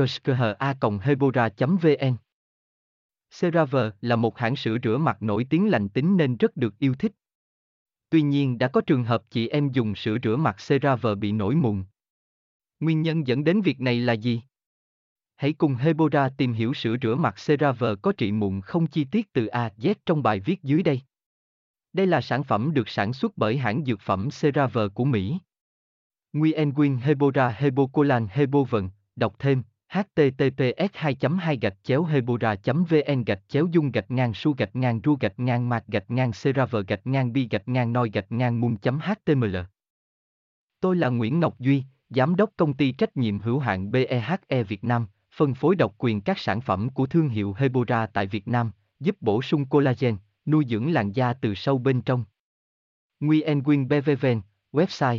vn CeraVe là một hãng sữa rửa mặt nổi tiếng lành tính nên rất được yêu thích. Tuy nhiên đã có trường hợp chị em dùng sữa rửa mặt CeraVe bị nổi mụn. Nguyên nhân dẫn đến việc này là gì? Hãy cùng Hebora tìm hiểu sữa rửa mặt CeraVe có trị mụn không chi tiết từ A Z trong bài viết dưới đây. Đây là sản phẩm được sản xuất bởi hãng dược phẩm CeraVe của Mỹ. Nguyen Quyên Hebora Hebocolan Hebovần, đọc thêm https 2 2 gạch chéo hebora vn gạch chéo dung gạch ngang su gạch ngang ru gạch ngang mạc gạch ngang server gạch ngang bi gạch ngang noi gạch ngang mung html Tôi là Nguyễn Ngọc Duy, Giám đốc công ty trách nhiệm hữu hạn BEHE Việt Nam, phân phối độc quyền các sản phẩm của thương hiệu Hebora tại Việt Nam, giúp bổ sung collagen, nuôi dưỡng làn da từ sâu bên trong. Nguyen Quyên BVVN, website